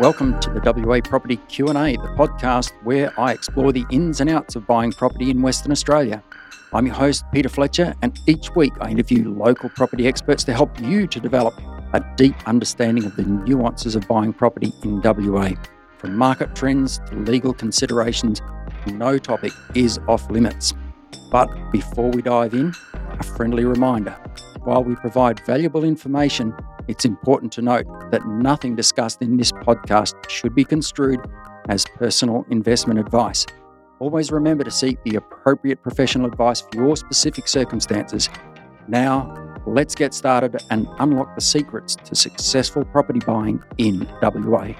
Welcome to the WA Property Q&A, the podcast where I explore the ins and outs of buying property in Western Australia. I'm your host, Peter Fletcher, and each week I interview local property experts to help you to develop a deep understanding of the nuances of buying property in WA. From market trends to legal considerations, no topic is off limits. But before we dive in, a friendly reminder. While we provide valuable information, it's important to note that nothing discussed in this podcast should be construed as personal investment advice. Always remember to seek the appropriate professional advice for your specific circumstances. Now, let's get started and unlock the secrets to successful property buying in WA.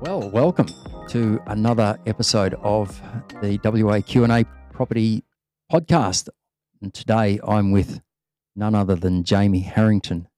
Well, welcome to another episode of the WA Q&A Property Podcast. And today I'm with none other than Jamie Harrington.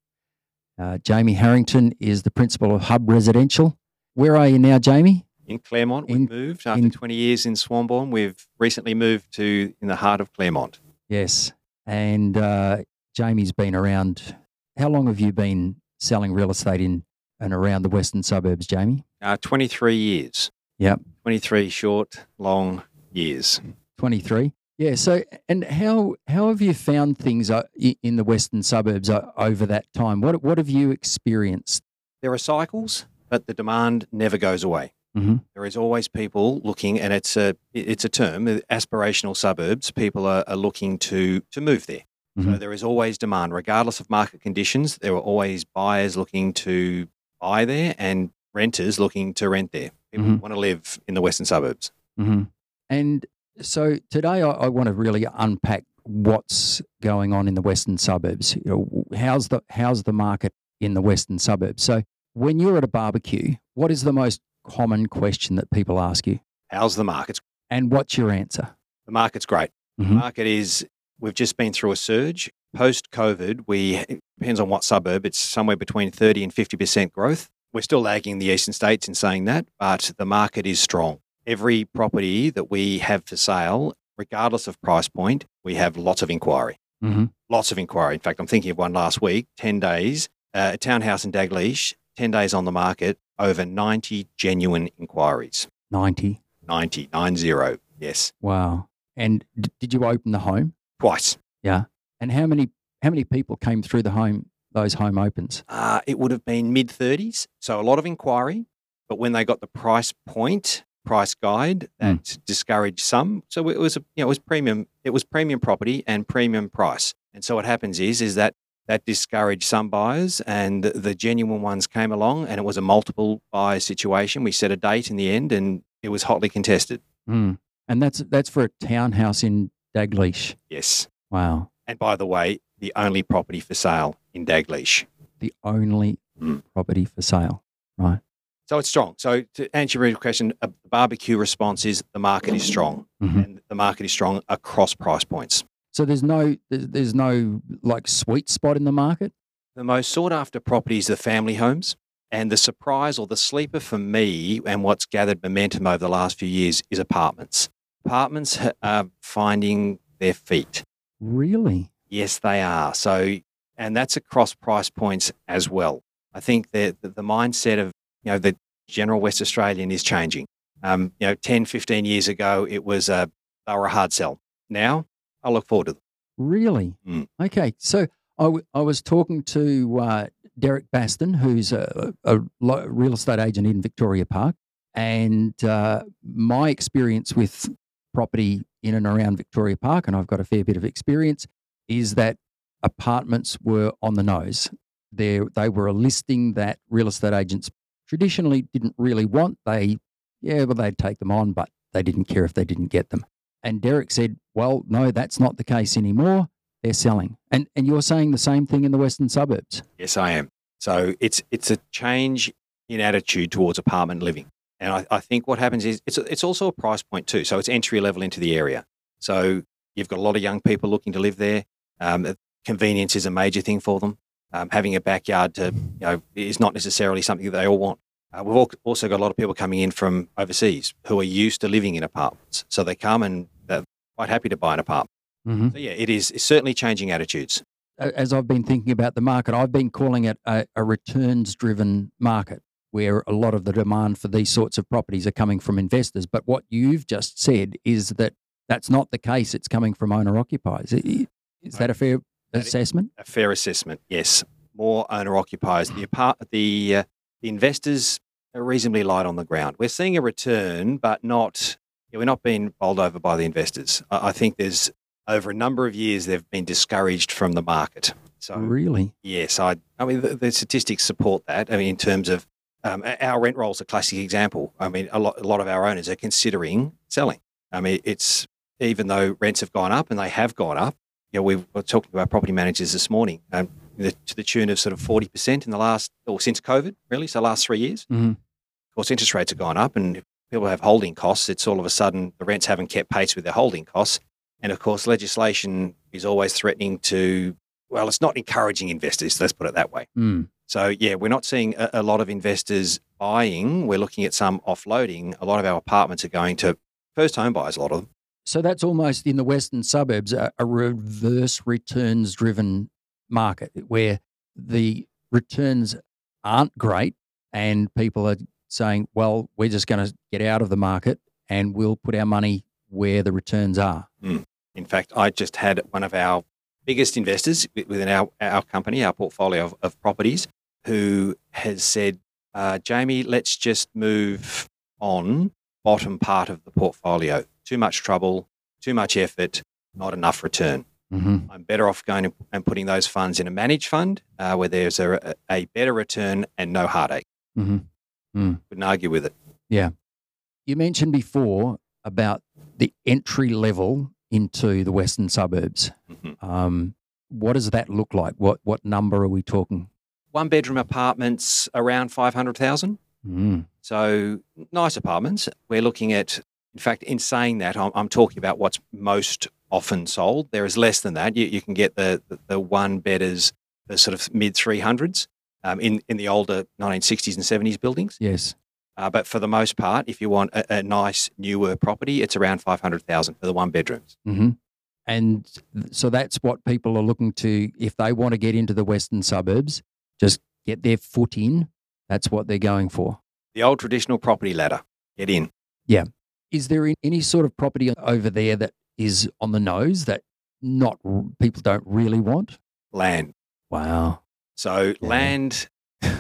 Uh, Jamie Harrington is the principal of Hub Residential. Where are you now, Jamie? In Claremont, In- we've moved after in- 20 years in Swanbourne. We've recently moved to in the heart of Claremont. Yes. And uh, Jamie's been around. How long have you been selling real estate in and around the western suburbs, Jamie? Uh, 23 years. Yep. 23 short, long years. 23. Yeah. So, and how how have you found things uh, in the western suburbs uh, over that time? What what have you experienced? There are cycles, but the demand never goes away. Mhm. There is always people looking, and it's a it's a term, uh, aspirational suburbs. People are, are looking to to move there. So Mhm. there is always demand, regardless of market conditions. There are always buyers looking to buy there and renters looking to rent there. People Mhm. want to live in the western suburbs. hmm And so today I, I want to really unpack what's going on in the western suburbs. You know, how's the how's the market in the western suburbs? So when you're at a barbecue, what is the most common question that people ask you, How's the market? and what's your answer? The market's great. The Mhm. market is, we've just been through a surge. Post COVID, we, it depends on what suburb, it's somewhere between 30 and 50% growth. We're still lagging the eastern states in saying that, but the market is strong. Every property that we have for sale, regardless of price point, we have lots of inquiry. Mhm. Lots of inquiry. In fact, I'm thinking of one last week, 10 days, uh, a townhouse in Daglish, 10 days on the market, over 90 genuine inquiries. Ninety. 90, 90, yes, Wow. And d- did you open the home? twice. Yeah. And how many how many people came through the home those home opens? Uh, it would have been mid 30s. So a lot of inquiry. But when they got the price point, price guide, that discouraged some. So it was, a, you know, it was premium. It was premium property and premium price. And so what happens is, is that that discouraged some buyers and the, the genuine ones came along and it was a multiple buyer situation. We set a date in the end and it was hotly contested. Mm. And that's that's for a townhouse in Daglish. Yes. Wow. And by the way, the only property for sale in Daglish. The only Mm. property for sale. Right. So it's strong. So to answer your question, a barbecue response is the market is strong, Mhm. and the market is strong across price points. So there's no there's there's no like sweet spot in the market. The most sought after properties are family homes, and the surprise or the sleeper for me, and what's gathered momentum over the last few years, is apartments. Apartments are finding their feet. Really? Yes, they are. So, and that's across price points as well. I think that the, the mindset of you know the general West Australian is changing. Um, you know, 10, 15 years ago, it was a they were a hard sell. Now, I look forward to them. Really? Mm. Okay. So I, w- I was talking to uh, Derek Baston, who's a, a real estate agent in Victoria Park, and uh, my experience with property in and around Victoria Park, and I've got a fair bit of experience, is that apartments were on the nose. They they were a listing that real estate agents traditionally didn't really want. They yeah, well they'd take them on, but they didn't care if they didn't get them. And Derek said, "Well, no, that's not the case anymore. They're selling." And and you're saying the same thing in the western suburbs. Yes, I am. So it's it's a change in attitude towards apartment living, and I, I think what happens is it's it's also a price point too. So it's entry level into the area. So you've got a lot of young people looking to live there. Um, convenience is a major thing for them. Um, having a backyard to you know is not necessarily something that they all want. Uh, we've al- also got a lot of people coming in from overseas who are used to living in apartments, so they come and they're quite happy to buy an apartment. Mm-hmm. So yeah, it is it's certainly changing attitudes. As I've been thinking about the market, I've been calling it a, a returns driven market where a lot of the demand for these sorts of properties are coming from investors. But what you've just said is that that's not the case. It's coming from owner occupiers. Is that a fair assessment? A fair assessment, yes. More owner occupiers. The, apart, the, uh, the investors are reasonably light on the ground. We're seeing a return, but not, yeah, we're not being bowled over by the investors. I, I think there's over a number of years they've been discouraged from the market. So really, yes, I. I mean, the, the statistics support that. I mean, in terms of um, our rent roll is a classic example. I mean, a lot, a lot of our owners are considering selling. I mean, it's even though rents have gone up and they have gone up. You know, we were talking to our property managers this morning um, the, to the tune of sort of forty percent in the last or since COVID, really, so last three years. Mm-hmm. Of course, interest rates have gone up, and if people have holding costs. It's all of a sudden the rents haven't kept pace with their holding costs, and of course, legislation is always threatening to. Well, it's not encouraging investors. Let's put it that way. Mm. So yeah, we're not seeing a, a, lot of investors buying. We're looking at some offloading. A lot of our apartments are going to first home buyers. A lot of them. So that's almost in the western suburbs a, a reverse returns driven market where the returns aren't great and people are saying, well, we're just going to get out of the market and we'll put our money where the returns are. Mm. In fact, I just had one of our biggest investors within our, our company, our portfolio of, of properties, who has said, uh, Jamie, let's just move on bottom part of the portfolio. Too much trouble, too much effort, not enough return. Mm-hmm. I'm better off going and putting those funds in a managed fund uh, where there's a, a, better return and no heartache. Mm-hmm. Mm. Couldn't argue with it. Yeah. You mentioned before about the entry level into the western suburbs. Mm-hmm. Um, what does that look like? What what number are we talking? One bedroom apartments around five hundred thousand. Mm. So nice apartments. We're looking at. In fact, in saying that, I'm, I'm, talking about what's most often sold. There is less than that. You, you can get the, the, the one bedders, the sort of mid three hundreds um, in in the older 1960s and 70s buildings. Yes. Uh, but for the most part, if you want a, a nice newer property, it's around five hundred thousand for the one bedrooms. Mm-hmm. And so that's what people are looking to if they want to get into the western suburbs, just get their foot in. That's what they're going for. The old traditional property ladder. Get in. Yeah. Is there any sort of property over there that is on the nose that not people don't really want? Land. Wow. So yeah. land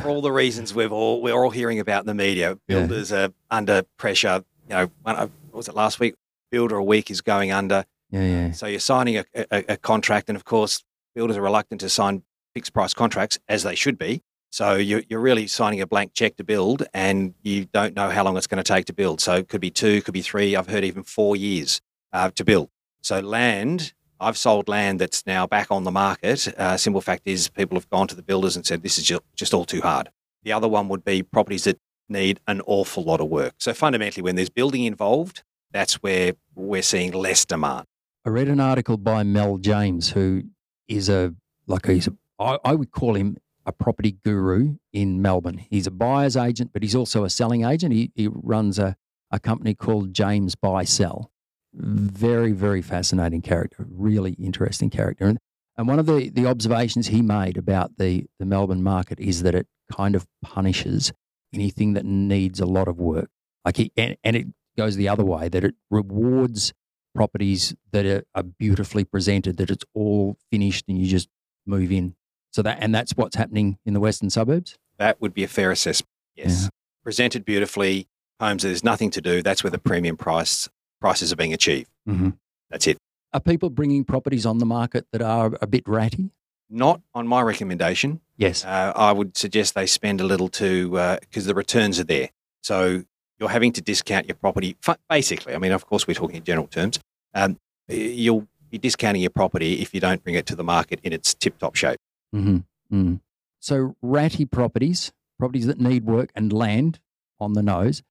for all the reasons we've all we're all hearing about in the media. Builders yeah. are under pressure. You know, uh, what was it last week? Builder a week is going under. Yeah, yeah. So you're signing a, a, a contract, and of course, builders are reluctant to sign fixed price contracts as they should be. So you're, you're really signing a blank check to build, and you don't know how long it's going to take to build. So it could be two, could be three. I've heard even four years uh, to build. So land, I've sold land that's now back on the market. Uh, simple fact is, people have gone to the builders and said this is just, just all too hard. The other one would be properties that need an awful lot of work. So fundamentally, when there's building involved, that's where we're seeing less demand. I read an article by Mel James, who is a like he's a, I, I would call him a property guru in Melbourne. He's a buyer's agent, but he's also a selling agent. He, he runs a, a company called James Buy Sell. Very, very fascinating character, really interesting character. And, and one of the, the observations he made about the, the Melbourne market is that it kind of punishes anything that needs a lot of work. Like he, and, and it goes the other way, that it rewards properties that are, are beautifully presented, that it's all finished and you just move in. So that and that's what's happening in the western suburbs. That would be a fair assessment. Yes, yeah. presented beautifully, homes there's nothing to do. That's where the premium price prices are being achieved. Mm-hmm. That's it. Are people bringing properties on the market that are a bit ratty? Not on my recommendation. Yes, uh, I would suggest they spend a little to because uh, the returns are there. So you're having to discount your property. Basically, I mean, of course, we're talking in general terms. Um, you'll be discounting your property if you don't bring it to the market in its tip-top shape. Mm-hmm. Mm-hmm. So ratty properties, properties that need work and land on the nose.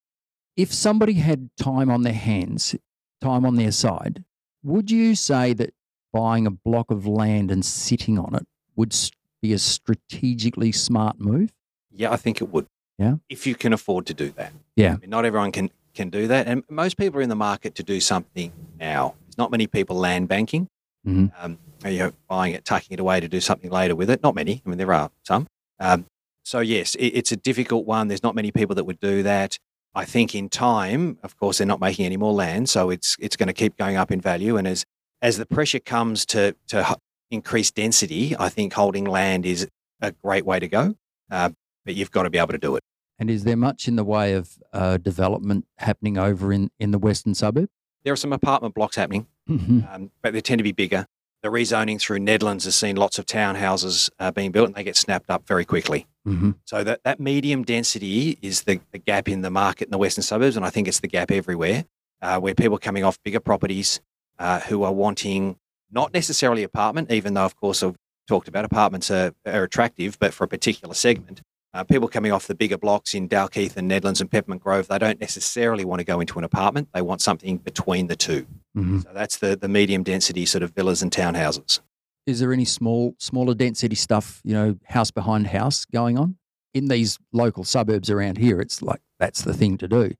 If somebody had time on their hands, time on their side, would you say that buying a block of land and sitting on it would be a strategically smart move? Yeah, I think it would. Yeah. If you can afford to do that. Yeah. I mean, not everyone can, can do that. And most people are in the market to do something now. There's not many people land banking. Mm-hmm. Um, you know, buying it, tucking it away to do something later with it. Not many. I mean, there are some. Um, so yes, it, it's a difficult one. There's not many people that would do that. I think in time, of course, they're not making any more land, so it's it's going to keep going up in value. And as as the pressure comes to to increase density, I think holding land is a great way to go. Uh, but you've got to be able to do it. And is there much in the way of uh, development happening over in, in the western suburb? There are some apartment blocks happening, Mm-hmm. um, but they tend to be bigger. The rezoning through Nedlands has seen lots of townhouses uh, being built, and they get snapped up very quickly. Mm-hmm. So that, that medium density is the, the gap in the market in the western suburbs, and I think it's the gap everywhere, uh, where people are coming off bigger properties uh, who are wanting not necessarily apartment, even though of course I've talked about apartments are, are attractive, but for a particular segment. Uh, people coming off the bigger blocks in Dalkeith and Nedlands and Peppermint Grove, they don't necessarily want to go into an apartment. They want something between the two. Mm-hmm. So that's the, the medium density sort of villas and townhouses. Is there any small, smaller density stuff, you know, house behind house going on in these local suburbs around here? It's like that's the thing to do.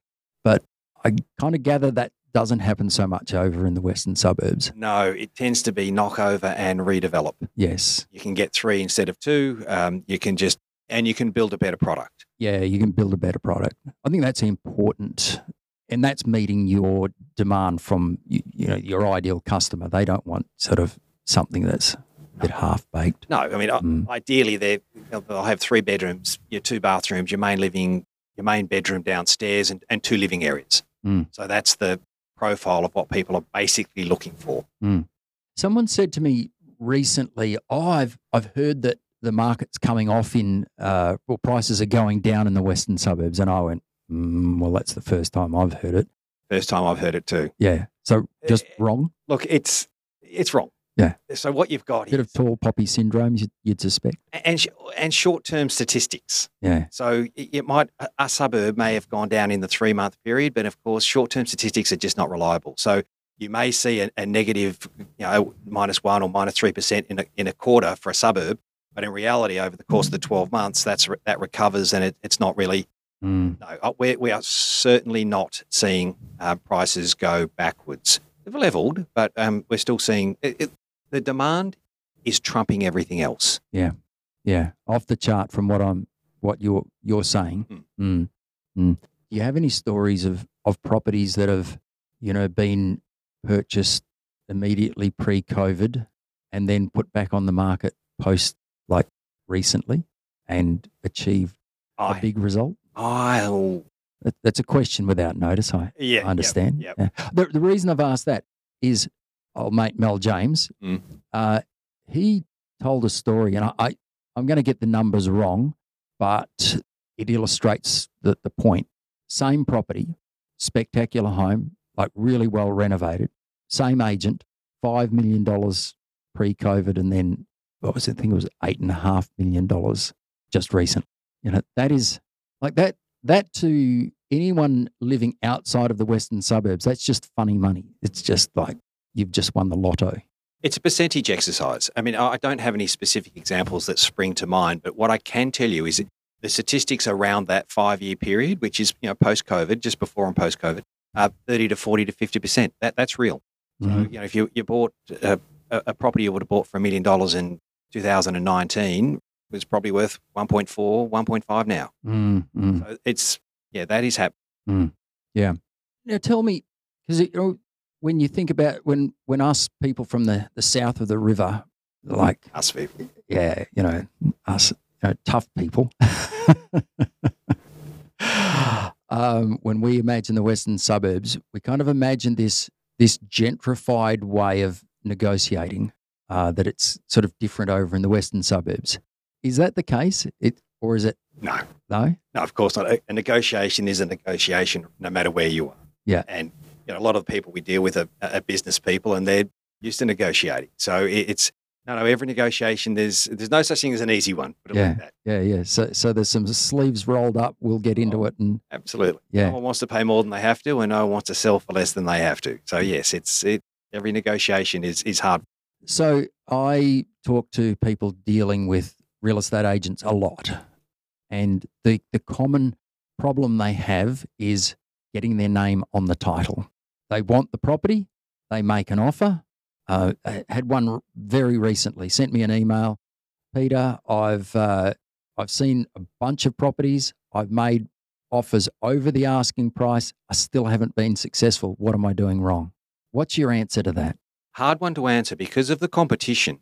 But I kind of gather that doesn't happen so much over in the western suburbs. No, it tends to be knock over and redevelop. Yes. You can get three instead of two. Um, you can just, and you can build a better product. Yeah, you can build a better product. I think that's important. And that's meeting your demand from you, you know your ideal customer. They don't want sort of something that's a bit half baked. No, I mean, Mm. ideally, they they'll have three bedrooms, your two bathrooms, your main living, your main bedroom downstairs, and, and two living areas. Mm. So that's the profile of what people are basically looking for. Someone said to me recently, "Oh, I've I've heard that the market's coming off in uh, well, prices are going down in the western suburbs," and I went, mm, "Well, that's the first time I've heard it." First time I've heard it too. Yeah, so just Eh, wrong. Look, it's it's wrong. Yeah. So what you've got a Bit of tall poppy syndrome, you'd, you'd suspect. and sh- and short term statistics. Yeah, So it it might a- a suburb may have gone down in the three month period, but of course, short term statistics are just not reliable. So you may see a, a negative, you know, minus one or minus three percent in a in a quarter for a suburb, but in reality, over the course of the twelve months, that's re- that recovers, and it, it's not really. Mm, No, uh, we we are certainly not seeing uh, prices go backwards. They've leveled, but um, we're still seeing it, it, the demand is trumping everything else. yeah, Yeah. off the chart from what I'm what you're you're saying. Mm. Mm. Do you have any stories of of properties that have you know been purchased immediately pre-COVID and then put back on the market post recently and achieved a I, big result? I'll, That- That's a question without notice. I yeah, I understand. Yep, Yeah. The, the reason I've asked that is old mate Mel James. Mm. Uh, he told a story, and I, I I'm going to get the numbers wrong, but it illustrates the, the point. Same property, spectacular home, like really well renovated. Same agent, five million dollars pre-COVID, and then what was it? I think it was eight and a half million dollars just recent. You know that is like that. That to anyone living outside of the western suburbs, that's just funny money. It's just like you've just won the lotto. It's a percentage exercise. I mean, I don't have any specific examples that spring to mind, but what I can tell you is the statistics around that five year period, which is you know post COVID, just before and post COVID, uh, thirty to forty to fifty percent. That that's real. So Mhm. you know, if you you bought a, a a property you would have bought for a million dollars in 2019 was probably worth 1.4, 1.5 now. Mm, mm. So it's yeah, that is happening. Yeah. Now tell me, because you know, when you think about when when us people from the, the south of the river, like Us people. yeah, you know, us you know, tough people. um, when we imagine the western suburbs, we kind of imagine this this gentrified way of negotiating. Uh, that it's sort of different over in the western suburbs. Is that the case? It or is it No, no? no, of course not. A, negotiation is a negotiation, no matter where you are. Yeah. and you know, a lot of the people we deal with are, are business people, and they're used to negotiating. So it, it's no, no. Every negotiation, there's there's no such thing as an easy one. It like that. Yeah, yeah. So so there's some sleeves rolled up. We'll get into Oh. it and Absolutely. Yeah. No one wants to pay more than they have to, and no one wants to sell for less than they have to. So yes, it's it. Every negotiation is is hard. So I talk to people dealing with real estate agents a lot, and the the common problem they have is getting their name on the title. They want the property, they make an offer. Uh, I had one very recently sent me an email. Peter, I've uh, I've seen a bunch of properties. I've made offers over the asking price. I still haven't been successful. What am I doing wrong? What's your answer to that? Hard one to answer because of the competition.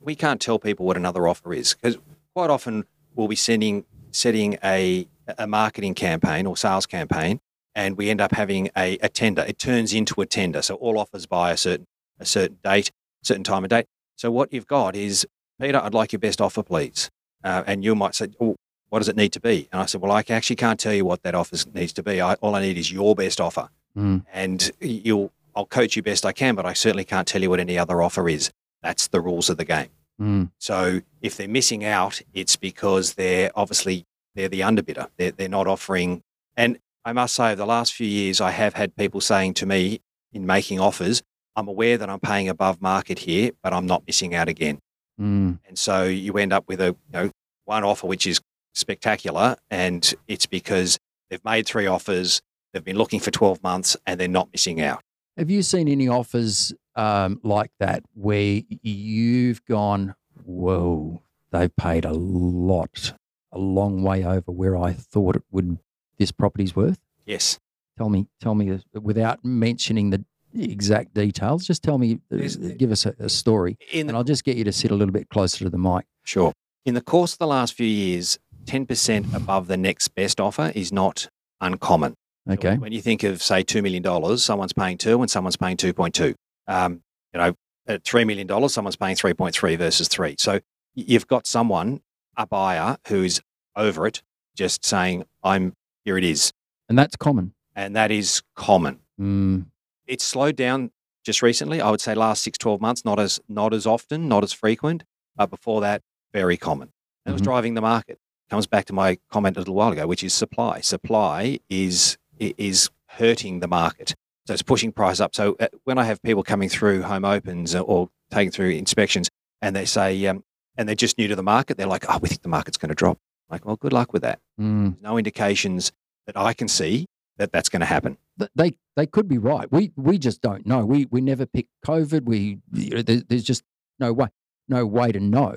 We can't tell people what another offer is because quite often we'll be sending setting a a marketing campaign or sales campaign, and we end up having a, a tender. It turns into a tender. So all offers by a certain a certain date, certain time and date. So what you've got is, Peter, I'd like your best offer, please. Uh, and you might say, oh, what does it need to be? And I said, well, I actually can't tell you what that offer needs to be. I, all I need is your best offer. Mm. And you'll, I'll coach you best I can, but I certainly can't tell you what any other offer is. That's the rules of the game. Mm. So if they're missing out, it's because they're obviously they're the underbidder. They're, they're not offering. And I must say, the last few years, I have had people saying to me in making offers, I'm aware that I'm paying above market here, but I'm not missing out again. Mm. And so you end up with a you know one offer which is spectacular, and it's because they've made three offers, they've been looking for 12 months, and they're not missing out. Have you seen any offers um, like that where you've gone, whoa, they've paid a lot, a long way over where I thought it would this property's worth? Yes. Tell me, tell me uh, without mentioning the exact details. Just tell me, uh, There's- give us a, a story, In and I'll just get you to sit a little bit closer to the mic. sure. In the course of the last few years, 10% above the next best offer is not uncommon. Okay. When you think of, say, $2 million, someone's paying two and someone's paying 2.2. Um, you know, at $3 million, someone's paying 3.3 versus three. So you've got someone, a buyer, who's over it, just saying, I'm, here it is. And that's common. And that is common. Mm, It's slowed down just recently. I would say last six, 12 months, not as, not as often, not as frequent. But before that, very common. And it was Mhm. driving the market. Comes back to my comment a little while ago, which is supply. Supply is is hurting the market. So it's pushing price up. So uh, when I have people coming through home opens or- or taking through inspections, and they say, um, and they're just new to the market, they're like, "Oh, we think the market's going to drop." like, well, good luck with that. mm. No indications that I can see that that's going to happen. They they could be right. We we just don't know. We we never pick COVID. We you know, there, there's just no way no way to know.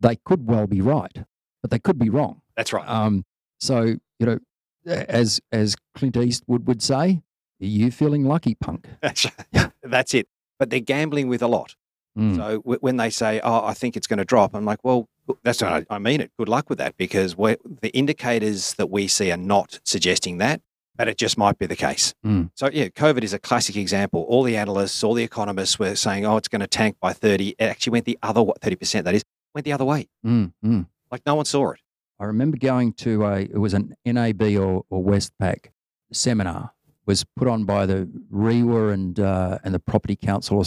They could well be right, but they could be wrong. That's right. Um, so you know, as as Clint Eastwood would say, are you feeling lucky, punk? That's, that's it. But they're gambling with a lot. Mm, So w- when they say, "Oh, I think it's going to drop," I'm like, "Well, that's not. I mean it. Good luck with that, because the indicators that we see are not suggesting that, but it just might be the case." Mm. So yeah, COVID is a classic example. All the analysts, all the economists were saying, "Oh, it's going to tank by 30." It actually went the other thirty percent. That is went the other way. mm, mm. Like no one saw it. I remember going to a it was an NAB or, or Westpac seminar was put on by the REIWA and uh, and the Property Council or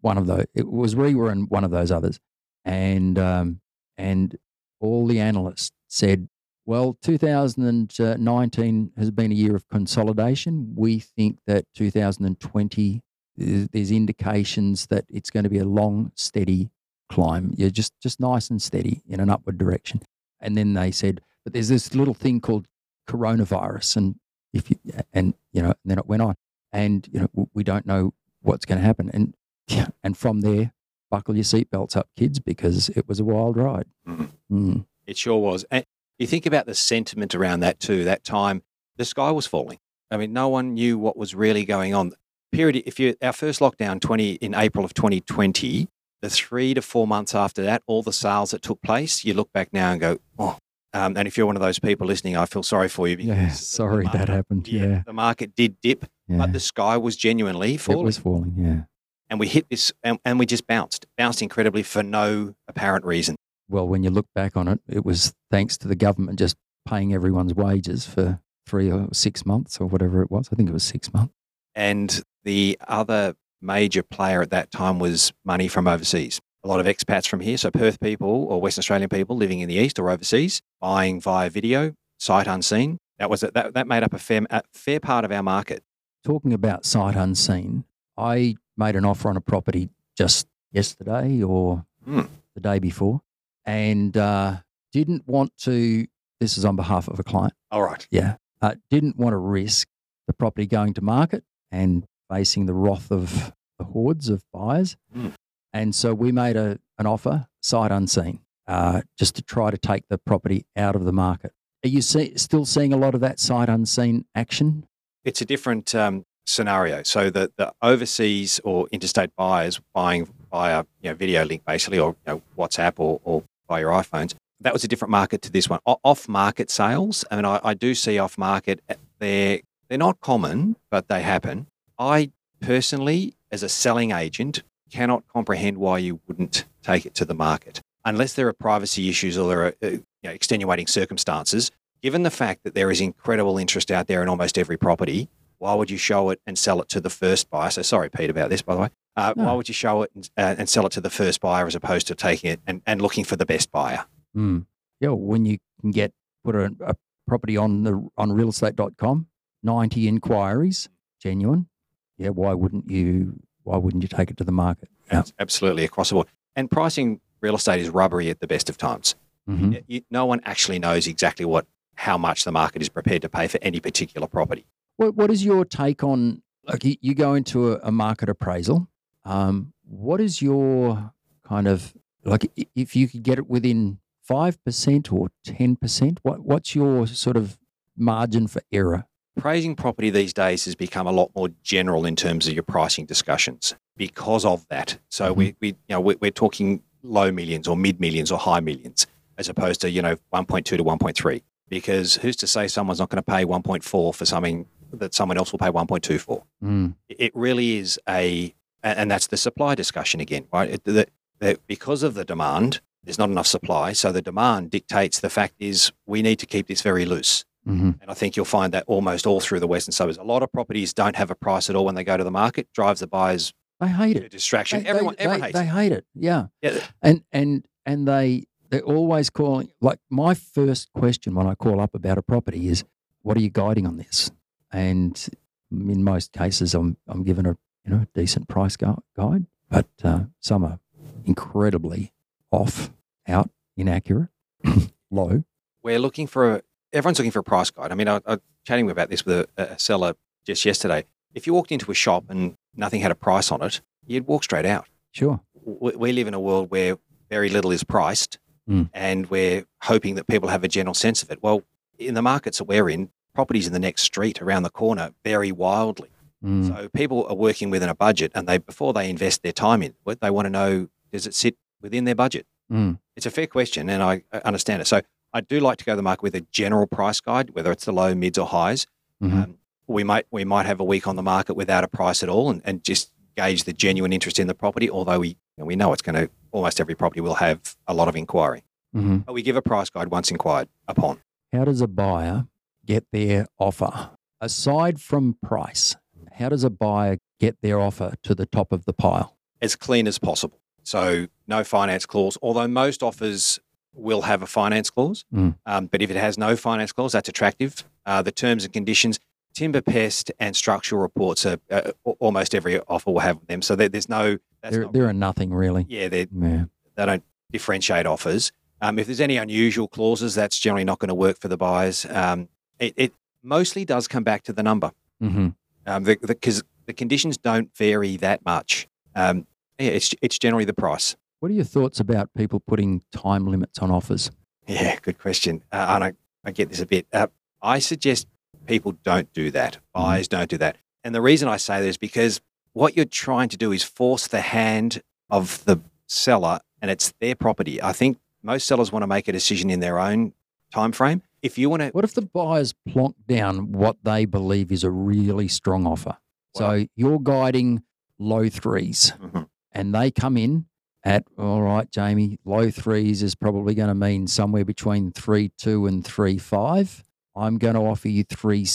one of those. It was REIWA and one of those others, and um, and all the analysts said, "Well, 2019 has been a year of consolidation. We think that 2020 there's there's indications that it's going to be a long, steady climb. You're just just nice and steady in an upward direction." And then they said, but there's this little thing called coronavirus, and if you and you know, and then it went on, and you know, we don't know what's going to happen, and yeah, and from there, buckle your seatbelts up, kids, because it was a wild ride. Mhm. Mm. It sure was. And you think about the sentiment around that too. That time, the sky was falling. I mean, no one knew what was really going on. Period. If you our first lockdown twenty in April of 2020, the three to four months after that, all the sales that took place, you look back now and go, oh. Um, and if you're one of those people listening, I feel sorry for you. Yeah, sorry market- that happened. Yeah, the market did dip, yeah, but the sky was genuinely falling. it was falling. Yeah. and we hit this, and, and we just bounced, bounced incredibly for no apparent reason. Well, when you look back on it, it was thanks to the government just paying everyone's wages for three or six months or whatever it was. I think it was six months. And the other major player at that time was money from overseas. A lot of expats from here, so Perth people or Western Australian people living in the east or overseas, buying via video, sight unseen. That was that, that made up a fair, a fair part of our market. talking about sight unseen, I made an offer on a property just yesterday or Hmm. the day before, and uh, didn't want to. This is on behalf of a client. All right. Yeah, uh, didn't want to risk the property going to market and facing the wrath of the hordes of buyers, Hmm. and so we made a an offer sight unseen. uh, just to try to take the property out of the market. Are you see, still seeing a lot of that sight unseen action? It's a different um, scenario. So the, the overseas or interstate buyers buying via you know, video link basically, or you know, WhatsApp or, or by your iPhones, that was a different market to this one. Off market sales, I mean, I, I do see off market. Eh, they're they're not common, but they happen. I personally, as a selling agent, cannot comprehend why you wouldn't take it to the market unless there are privacy issues or there are uh, you know, extenuating circumstances. Given the fact that there is incredible interest out there in almost every property, why would you show it and sell it to the first buyer? So sorry, Pete, about this, by the way. Uh, no. Why would you show it and, uh, and, sell it to the first buyer as opposed to taking it and, and looking for the best buyer? Mm. Yeah, when you can get put a, a property on the on realestate.com, ninety inquiries, genuine. Yeah, why wouldn't you? Why wouldn't you take it to the market? Yeah. Absolutely across the board. And pricing real estate is rubbery at the best of times. Mm-hmm. You, no one actually knows exactly what how much the market is prepared to pay for any particular property. What What is your take on? Like you, go into a, a market appraisal. Um, what is your kind of like if you could get it within five percent or ten percent? What What's your sort of margin for error? Praising property these days has become a lot more general in terms of your pricing discussions because of that. So mm-hmm. we, we you know we, we're talking low millions or mid millions or high millions as opposed to you know 1.2 to 1.3 because who's to say someone's not going to pay 1.4 for something that someone else will pay 1.2 for mm. it really is a and that's the supply discussion again right that, that because of the demand there's not enough supply so the demand dictates the fact is we need to keep this very loose mm-hmm. and i think you'll find that almost all through the western suburbs a lot of properties don't have a price at all when they go to the market drives the buyers they hate it. distraction. They, everyone, they, everyone they, hates they hate it. Yeah. Yeah. And and and they they're always calling. Like my first question when I call up about a property is, "What are you guiding on this?" And in most cases, I'm I'm given a you know a decent price guide, but uh, some are incredibly off, out, inaccurate, low. We're looking for a, everyone's looking for a price guide. I mean, I, I was chatting about this with a, a seller just yesterday. If you walked into a shop and nothing had a price on it, you'd walk straight out. Sure. We live in a world where very little is priced mm. and we're hoping that people have a general sense of it. Well, in the markets that we're in, properties in the next street around the corner vary wildly. Mm. So people are working within a budget and they before they invest their time in it, they want to know does it sit within their budget? Mm. It's a fair question and I understand it. So I do like to go to the market with a general price guide, whether it's the low, mids, or highs. Mm-hmm. Um, we might we might have a week on the market without a price at all and, and just gauge the genuine interest in the property although we you know, we know it's going to almost every property will have a lot of inquiry mm-hmm. but we give a price guide once inquired upon how does a buyer get their offer aside from price how does a buyer get their offer to the top of the pile as clean as possible so no finance clause although most offers will have a finance clause mm. um, but if it has no finance clause that's attractive uh, the terms and conditions timber pest and structural reports are uh, almost every offer will have them. So there, there's no. There, there are nothing really. Yeah, yeah, they don't differentiate offers. Um, if there's any unusual clauses, that's generally not going to work for the buyers. Um, it, it, mostly does come back to the number because mm-hmm. um, the, the, the, conditions don't vary that much. Um, yeah, it's it's generally the price. What are your thoughts about people putting time limits on offers? Yeah, good question. Uh, and I, I get this a bit. Uh, I suggest People don't do that. Mm-hmm. Buyers don't do that. And the reason I say that is because what you're trying to do is force the hand of the seller and it's their property. I think most sellers want to make a decision in their own time frame. If you want to What if the buyers plonk down what they believe is a really strong offer? so you're guiding low 3s mm-hmm. and they come in at all right, Jamie, low threes is probably going to mean somewhere between three two and three five. I'm going to offer you three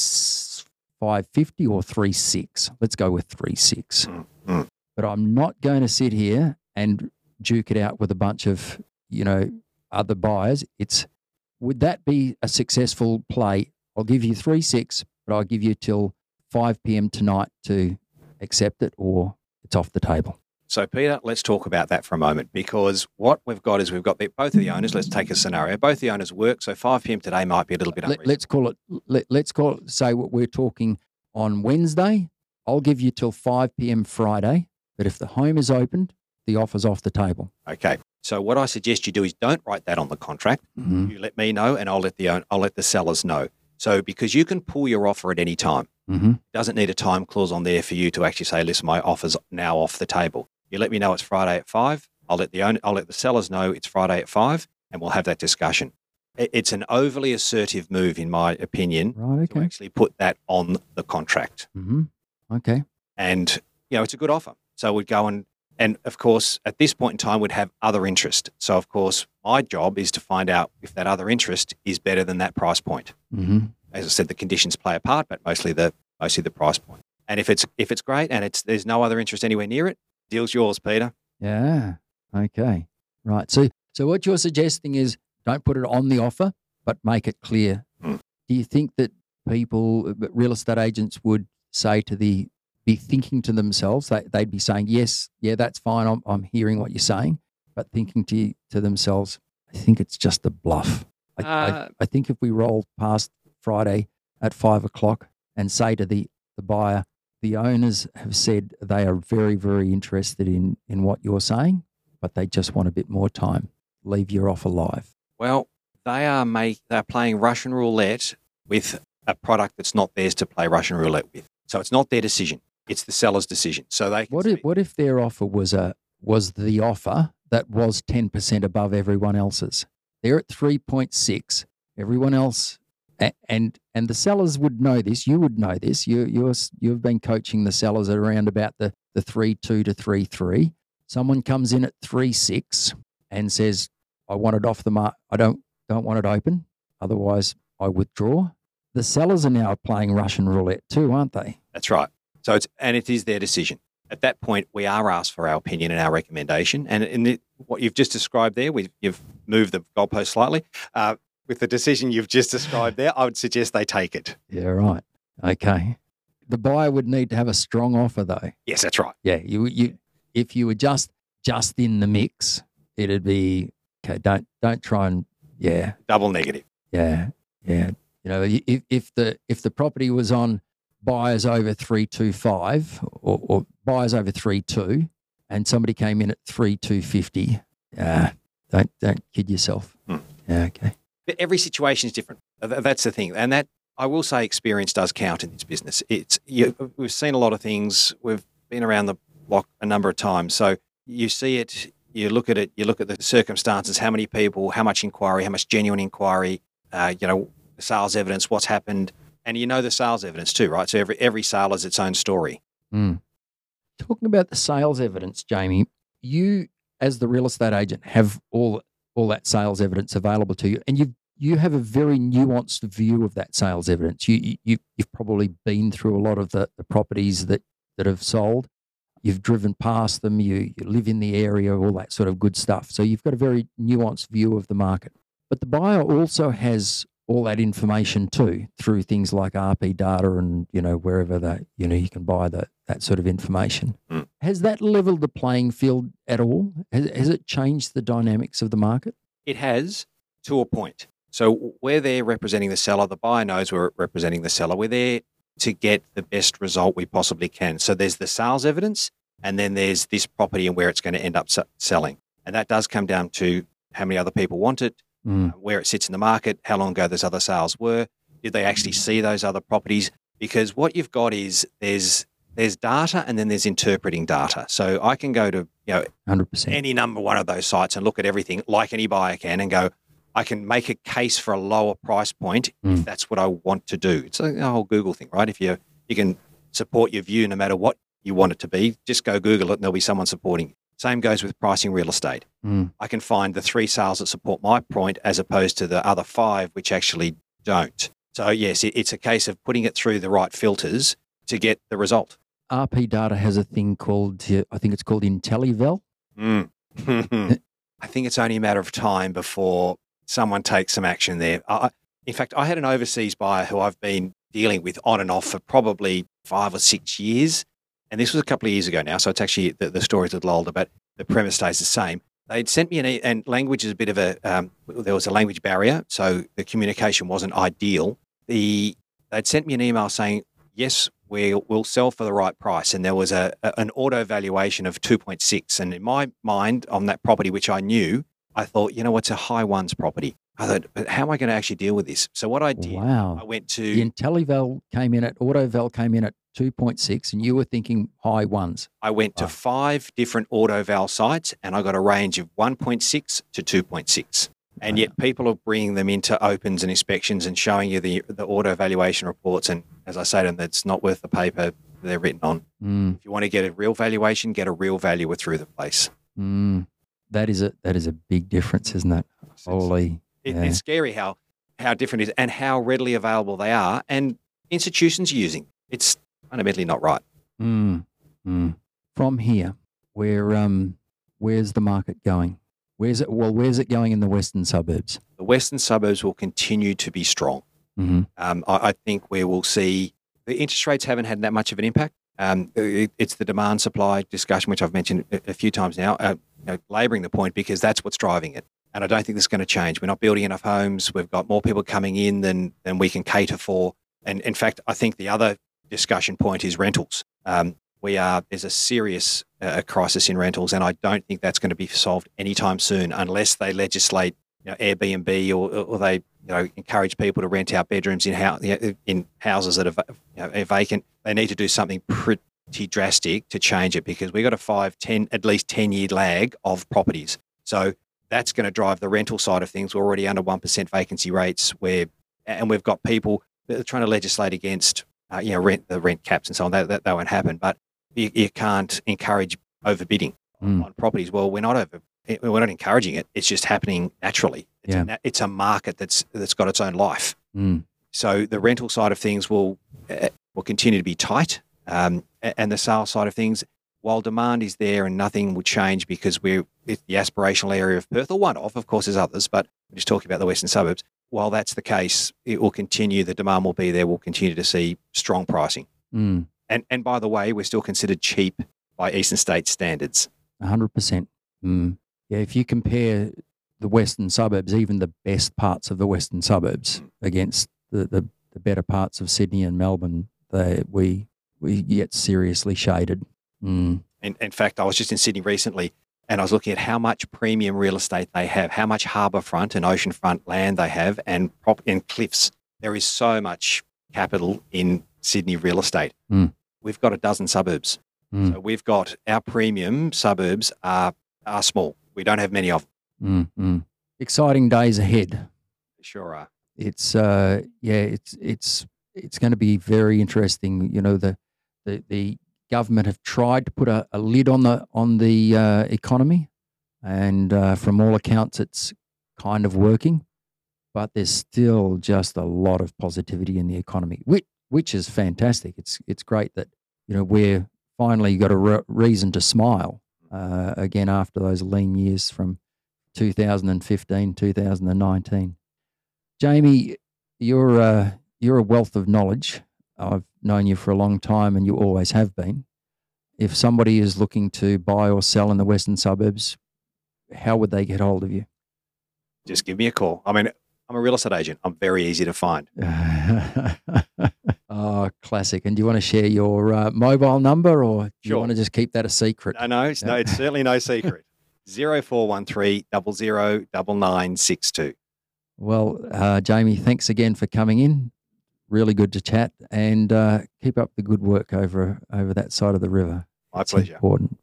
five fifty or three six. Let's go with three six. Mm-hmm. But I'm not going to sit here and duke it out with a bunch of you know other buyers. It's would that be a successful play? I'll give you three six, but I'll give you till five p.m. tonight to accept it, or it's off the table. So, Peter, let's talk about that for a moment because what we've got is we've got the, both of the owners. Let's take a scenario. Both the owners work, so 5 p.m. today might be a little bit. Let, us call it. Let, us call it. Say what we're talking on Wednesday. I'll give you till 5 p.m. Friday. But if the home is opened, the offer's off the table. Okay. So what I suggest you do is don't write that on the contract. Mm-hmm. You let me know, and I'll let the own, I'll let the sellers know. So because you can pull your offer at any time, Mm-hmm. it doesn't need a time clause on there for you to actually say, "Listen, my offer's now off the table." You let me know it's Friday at five. I'll let the own, I'll let the sellers know it's Friday at five, and we'll have that discussion. It's an overly assertive move, in my opinion, Right. okay. to actually put that on the contract. Mm-hmm. Okay. and you know it's a good offer. So we'd go and and of course at this point in time we'd have other interest. So of course my job is to find out if that other interest is better than that price point. Mm-hmm. As I said, the conditions play a part, but mostly the mostly the price point. And if it's if it's great and it's there's no other interest anywhere near it, deal's yours, Peter. Yeah. Okay. Right. So, so what you're suggesting is don't put it on the offer, but make it clear. Mm. Do you think that people, real estate agents, would say to the be thinking to themselves that they'd be saying, "Yes, yeah, that's fine. I'm, I'm hearing what you're saying," but thinking to to themselves, "I think it's just a bluff." I, I, Uh, I think if we roll past Friday at five o'clock and say to the the buyer, the owners have said they are very, very interested in in what you're saying, but they just want a bit more time. Leave your offer live. Well, they are make they're playing Russian roulette with a product that's not theirs to play Russian roulette with. So it's not their decision. It's the seller's decision. So they What if what if their offer was a was the offer that was ten percent above everyone else's? They're at three point six. Everyone else, and and the sellers would know this. You would know this. You you're you've been coaching the sellers at around about the the three two to three three. Someone comes in at three six and says, "I want it off the mark. I don't don't want it open. Otherwise, I withdraw." The sellers are now playing Russian roulette too, aren't they? That's right. So it's and it is their decision. At that point, we are asked for our opinion and our recommendation. And in the, what you've just described there, we you've moved the goalpost slightly. Uh, with the decision you've just described there, I would suggest they take it. Yeah, right. Okay. The buyer would need to have a strong offer though. Yes, that's right. Yeah, you you if you were just just in the mix, it'd be okay, don't don't try and yeah, Double negative. yeah, yeah. You know, if if the if the property was on buyers over 325 or, or buyers over 32 and somebody came in at 3250, uh, don't don't kid yourself. Hmm. Yeah, okay. But every situation is different. That's the thing, and that I will say, experience does count in this business. It's you, we've seen a lot of things. We've been around the block a number of times, so you see it. You look at it. You look at the circumstances. How many people? How much inquiry? How much genuine inquiry? Uh, you know, sales evidence. What's happened? And you know the sales evidence too, right? So every every sale is its own story. Mm. Talking about the sales evidence, Jamie, you as the real estate agent have all all that sales evidence available to you, and you you have a very nuanced view of that sales evidence. You you you've probably been through a lot of the, the properties that that have sold. You've driven past them. You you live in the area, all that sort of good stuff. So you've got a very nuanced view of the market. But the buyer also has all that information too through things like RP data and you know wherever that you know you can buy that that sort of information. Has that leveled the playing field at all? Has, has it changed the dynamics of the market? It has to a point. So we're there representing the seller. The buyer knows we're representing the seller. We're there to get the best result we possibly can. So there's the sales evidence, and then there's this property and where it's going to end up selling. And that does come down to how many other people want it, Mm. uh, where it sits in the market, how long ago those other sales were, did they actually see those other properties? Because what you've got is there's there's data and then there's interpreting data. So I can go to you know Hundred percent. any number one of those sites and look at everything like any buyer can and go, I can make a case for a lower price point if Mm. that's what I want to do. It's a whole Google thing, right? If you you can support your view no matter what you want it to be, just go Google it and there'll be someone supporting. you. Same goes with pricing real estate. Mm. I can find the three sales that support my point as opposed to the other five which actually don't. So yes, it, it's a case of putting it through the right filters to get the result. RP data has a thing called I think it's called IntelliVal. Mm. I think it's only a matter of time before someone takes some action there. I, I- in fact, I had an overseas buyer who I've been dealing with on and off for probably five or six years. And this was a couple of years ago now. So it's actually, the, the story's a little older, but the premise stays the same. They'd sent me an, e- and language is a bit of a, um, there was a language barrier. So the communication wasn't ideal. The, they'd sent me an email saying, yes, we will sell for the right price. And there was a, an auto valuation of 2.6. And in my mind, on that property, which I knew, I thought, you know, it's a high ones property. I thought, but how am I going to actually deal with this? So what I did, Wow. I went to The IntelliVal came in at AutoVal came in at 2.6, and you were thinking high ones. I went to five different AutoVal sites and I got a range of 1.6 to 2.6. And yet people are bringing them into opens and inspections and showing you the, the auto valuation reports. And as I say to them, that's not worth the paper they're written on. Mm, If you want to get a real valuation, get a real valuer through the place. mm. That is a that is a big difference, isn't it? It's, Holy, it- yeah. it's scary how, how different it is and how readily available they are and institutions are using. It's fundamentally not right. Mm, mm. From here, where um, where's the market going? Where's it? Well, where's it going in the western suburbs? The western suburbs will continue to be strong. hmm Um, I, I think where we'll see the interest rates haven't had that much of an impact. Um, it, it's the demand supply discussion, which I've mentioned a, a few times now, uh, you know, labouring the point because that's what's driving it. And I don't think this is going to change. We're not building enough homes. We've got more people coming in than than we can cater for. And in fact, I think the other discussion point is rentals. Um, we are there's a serious uh, crisis in rentals, and I don't think that's going to be solved anytime soon unless they legislate you know, Airbnb or, or they you know encourage people to rent out bedrooms in house in houses that are, you know, are vacant. They need to do something pretty drastic to change it because we've got a five, ten, at least ten year lag of properties. So that's going to drive the rental side of things. We're already under one percent vacancy rates, where and we've got people that are trying to legislate against uh, you know rent the rent caps and so on. That that, that won't happen, but you, you can't encourage overbidding Mm. on properties. Well, we're not over. We're not encouraging it. It's just happening naturally. It's, Yeah. a, it's a market that's that's got its own life. Mm. So the rental side of things will uh, will continue to be tight, um, and the sales side of things, while demand is there and nothing will change because we're it's the aspirational area of Perth, or one of, of course, there's others, but we're just talking about the western suburbs. While that's the case, it will continue. The demand will be there. We'll continue to see strong pricing. Mm. And and by the way, we're still considered cheap by eastern states standards. A hundred percent. Mm. Yeah, if you compare the western suburbs, even the best parts of the western suburbs, against the, the, the better parts of Sydney and Melbourne, they, we we get seriously shaded. Mm. In, in fact, I was just in Sydney recently and I was looking at how much premium real estate they have, how much harbourfront and oceanfront land they have, and prop and cliffs. There is so much capital in Sydney real estate. Mm. We've got a dozen suburbs. Mm. So we've got our premium suburbs are, are small. We don't have many of them. Mm. Mm. Exciting days ahead. Sure are. it's uh yeah it's it's it's going to be very interesting you know the the the government have tried to put a, a lid on the on the uh, economy and uh, from all accounts it's kind of working but there's still just a lot of positivity in the economy which which is fantastic it's it's great that you know we're finally got a re- reason to smile uh, again after those lean years from 2015 2019 Jamie, you're uh, you're a wealth of knowledge. I've known you for a long time, and you always have been. If somebody is looking to buy or sell in the western suburbs, how would they get hold of you? Just give me a call. I mean, I'm a real estate agent. I'm very easy to find. oh, classic! And do you want to share your uh, mobile number, or do you want to just keep that a secret? No, no, it's, no, it's certainly no secret. 0413 9962. Well, uh, Jamie, thanks again for coming in. Really good to chat, and uh, keep up the good work over over that side of the river. My It's pleasure. important.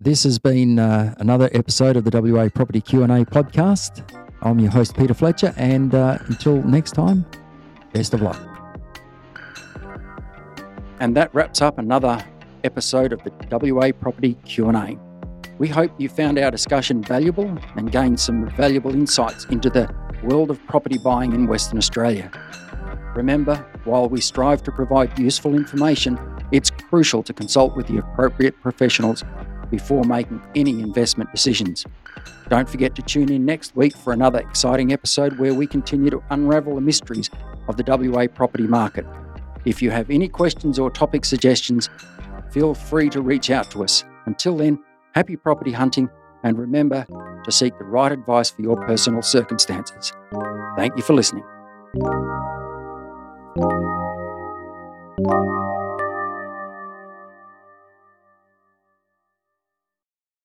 This has been uh, another episode of the WA Property Q and A podcast. I'm your host Peter Fletcher, and uh, until next time, best of luck. And that wraps up another episode of the WA Property Q and A. We hope you found our discussion valuable and gained some valuable insights into the world of property buying in Western Australia. Remember, while we strive to provide useful information, it's crucial to consult with the appropriate professionals before making any investment decisions. Don't forget to tune in next week for another exciting episode where we continue to unravel the mysteries of the WA property market. If you have any questions or topic suggestions, feel free to reach out to us. Until then, happy property hunting and remember to seek the right advice for your personal circumstances. Thank you for listening.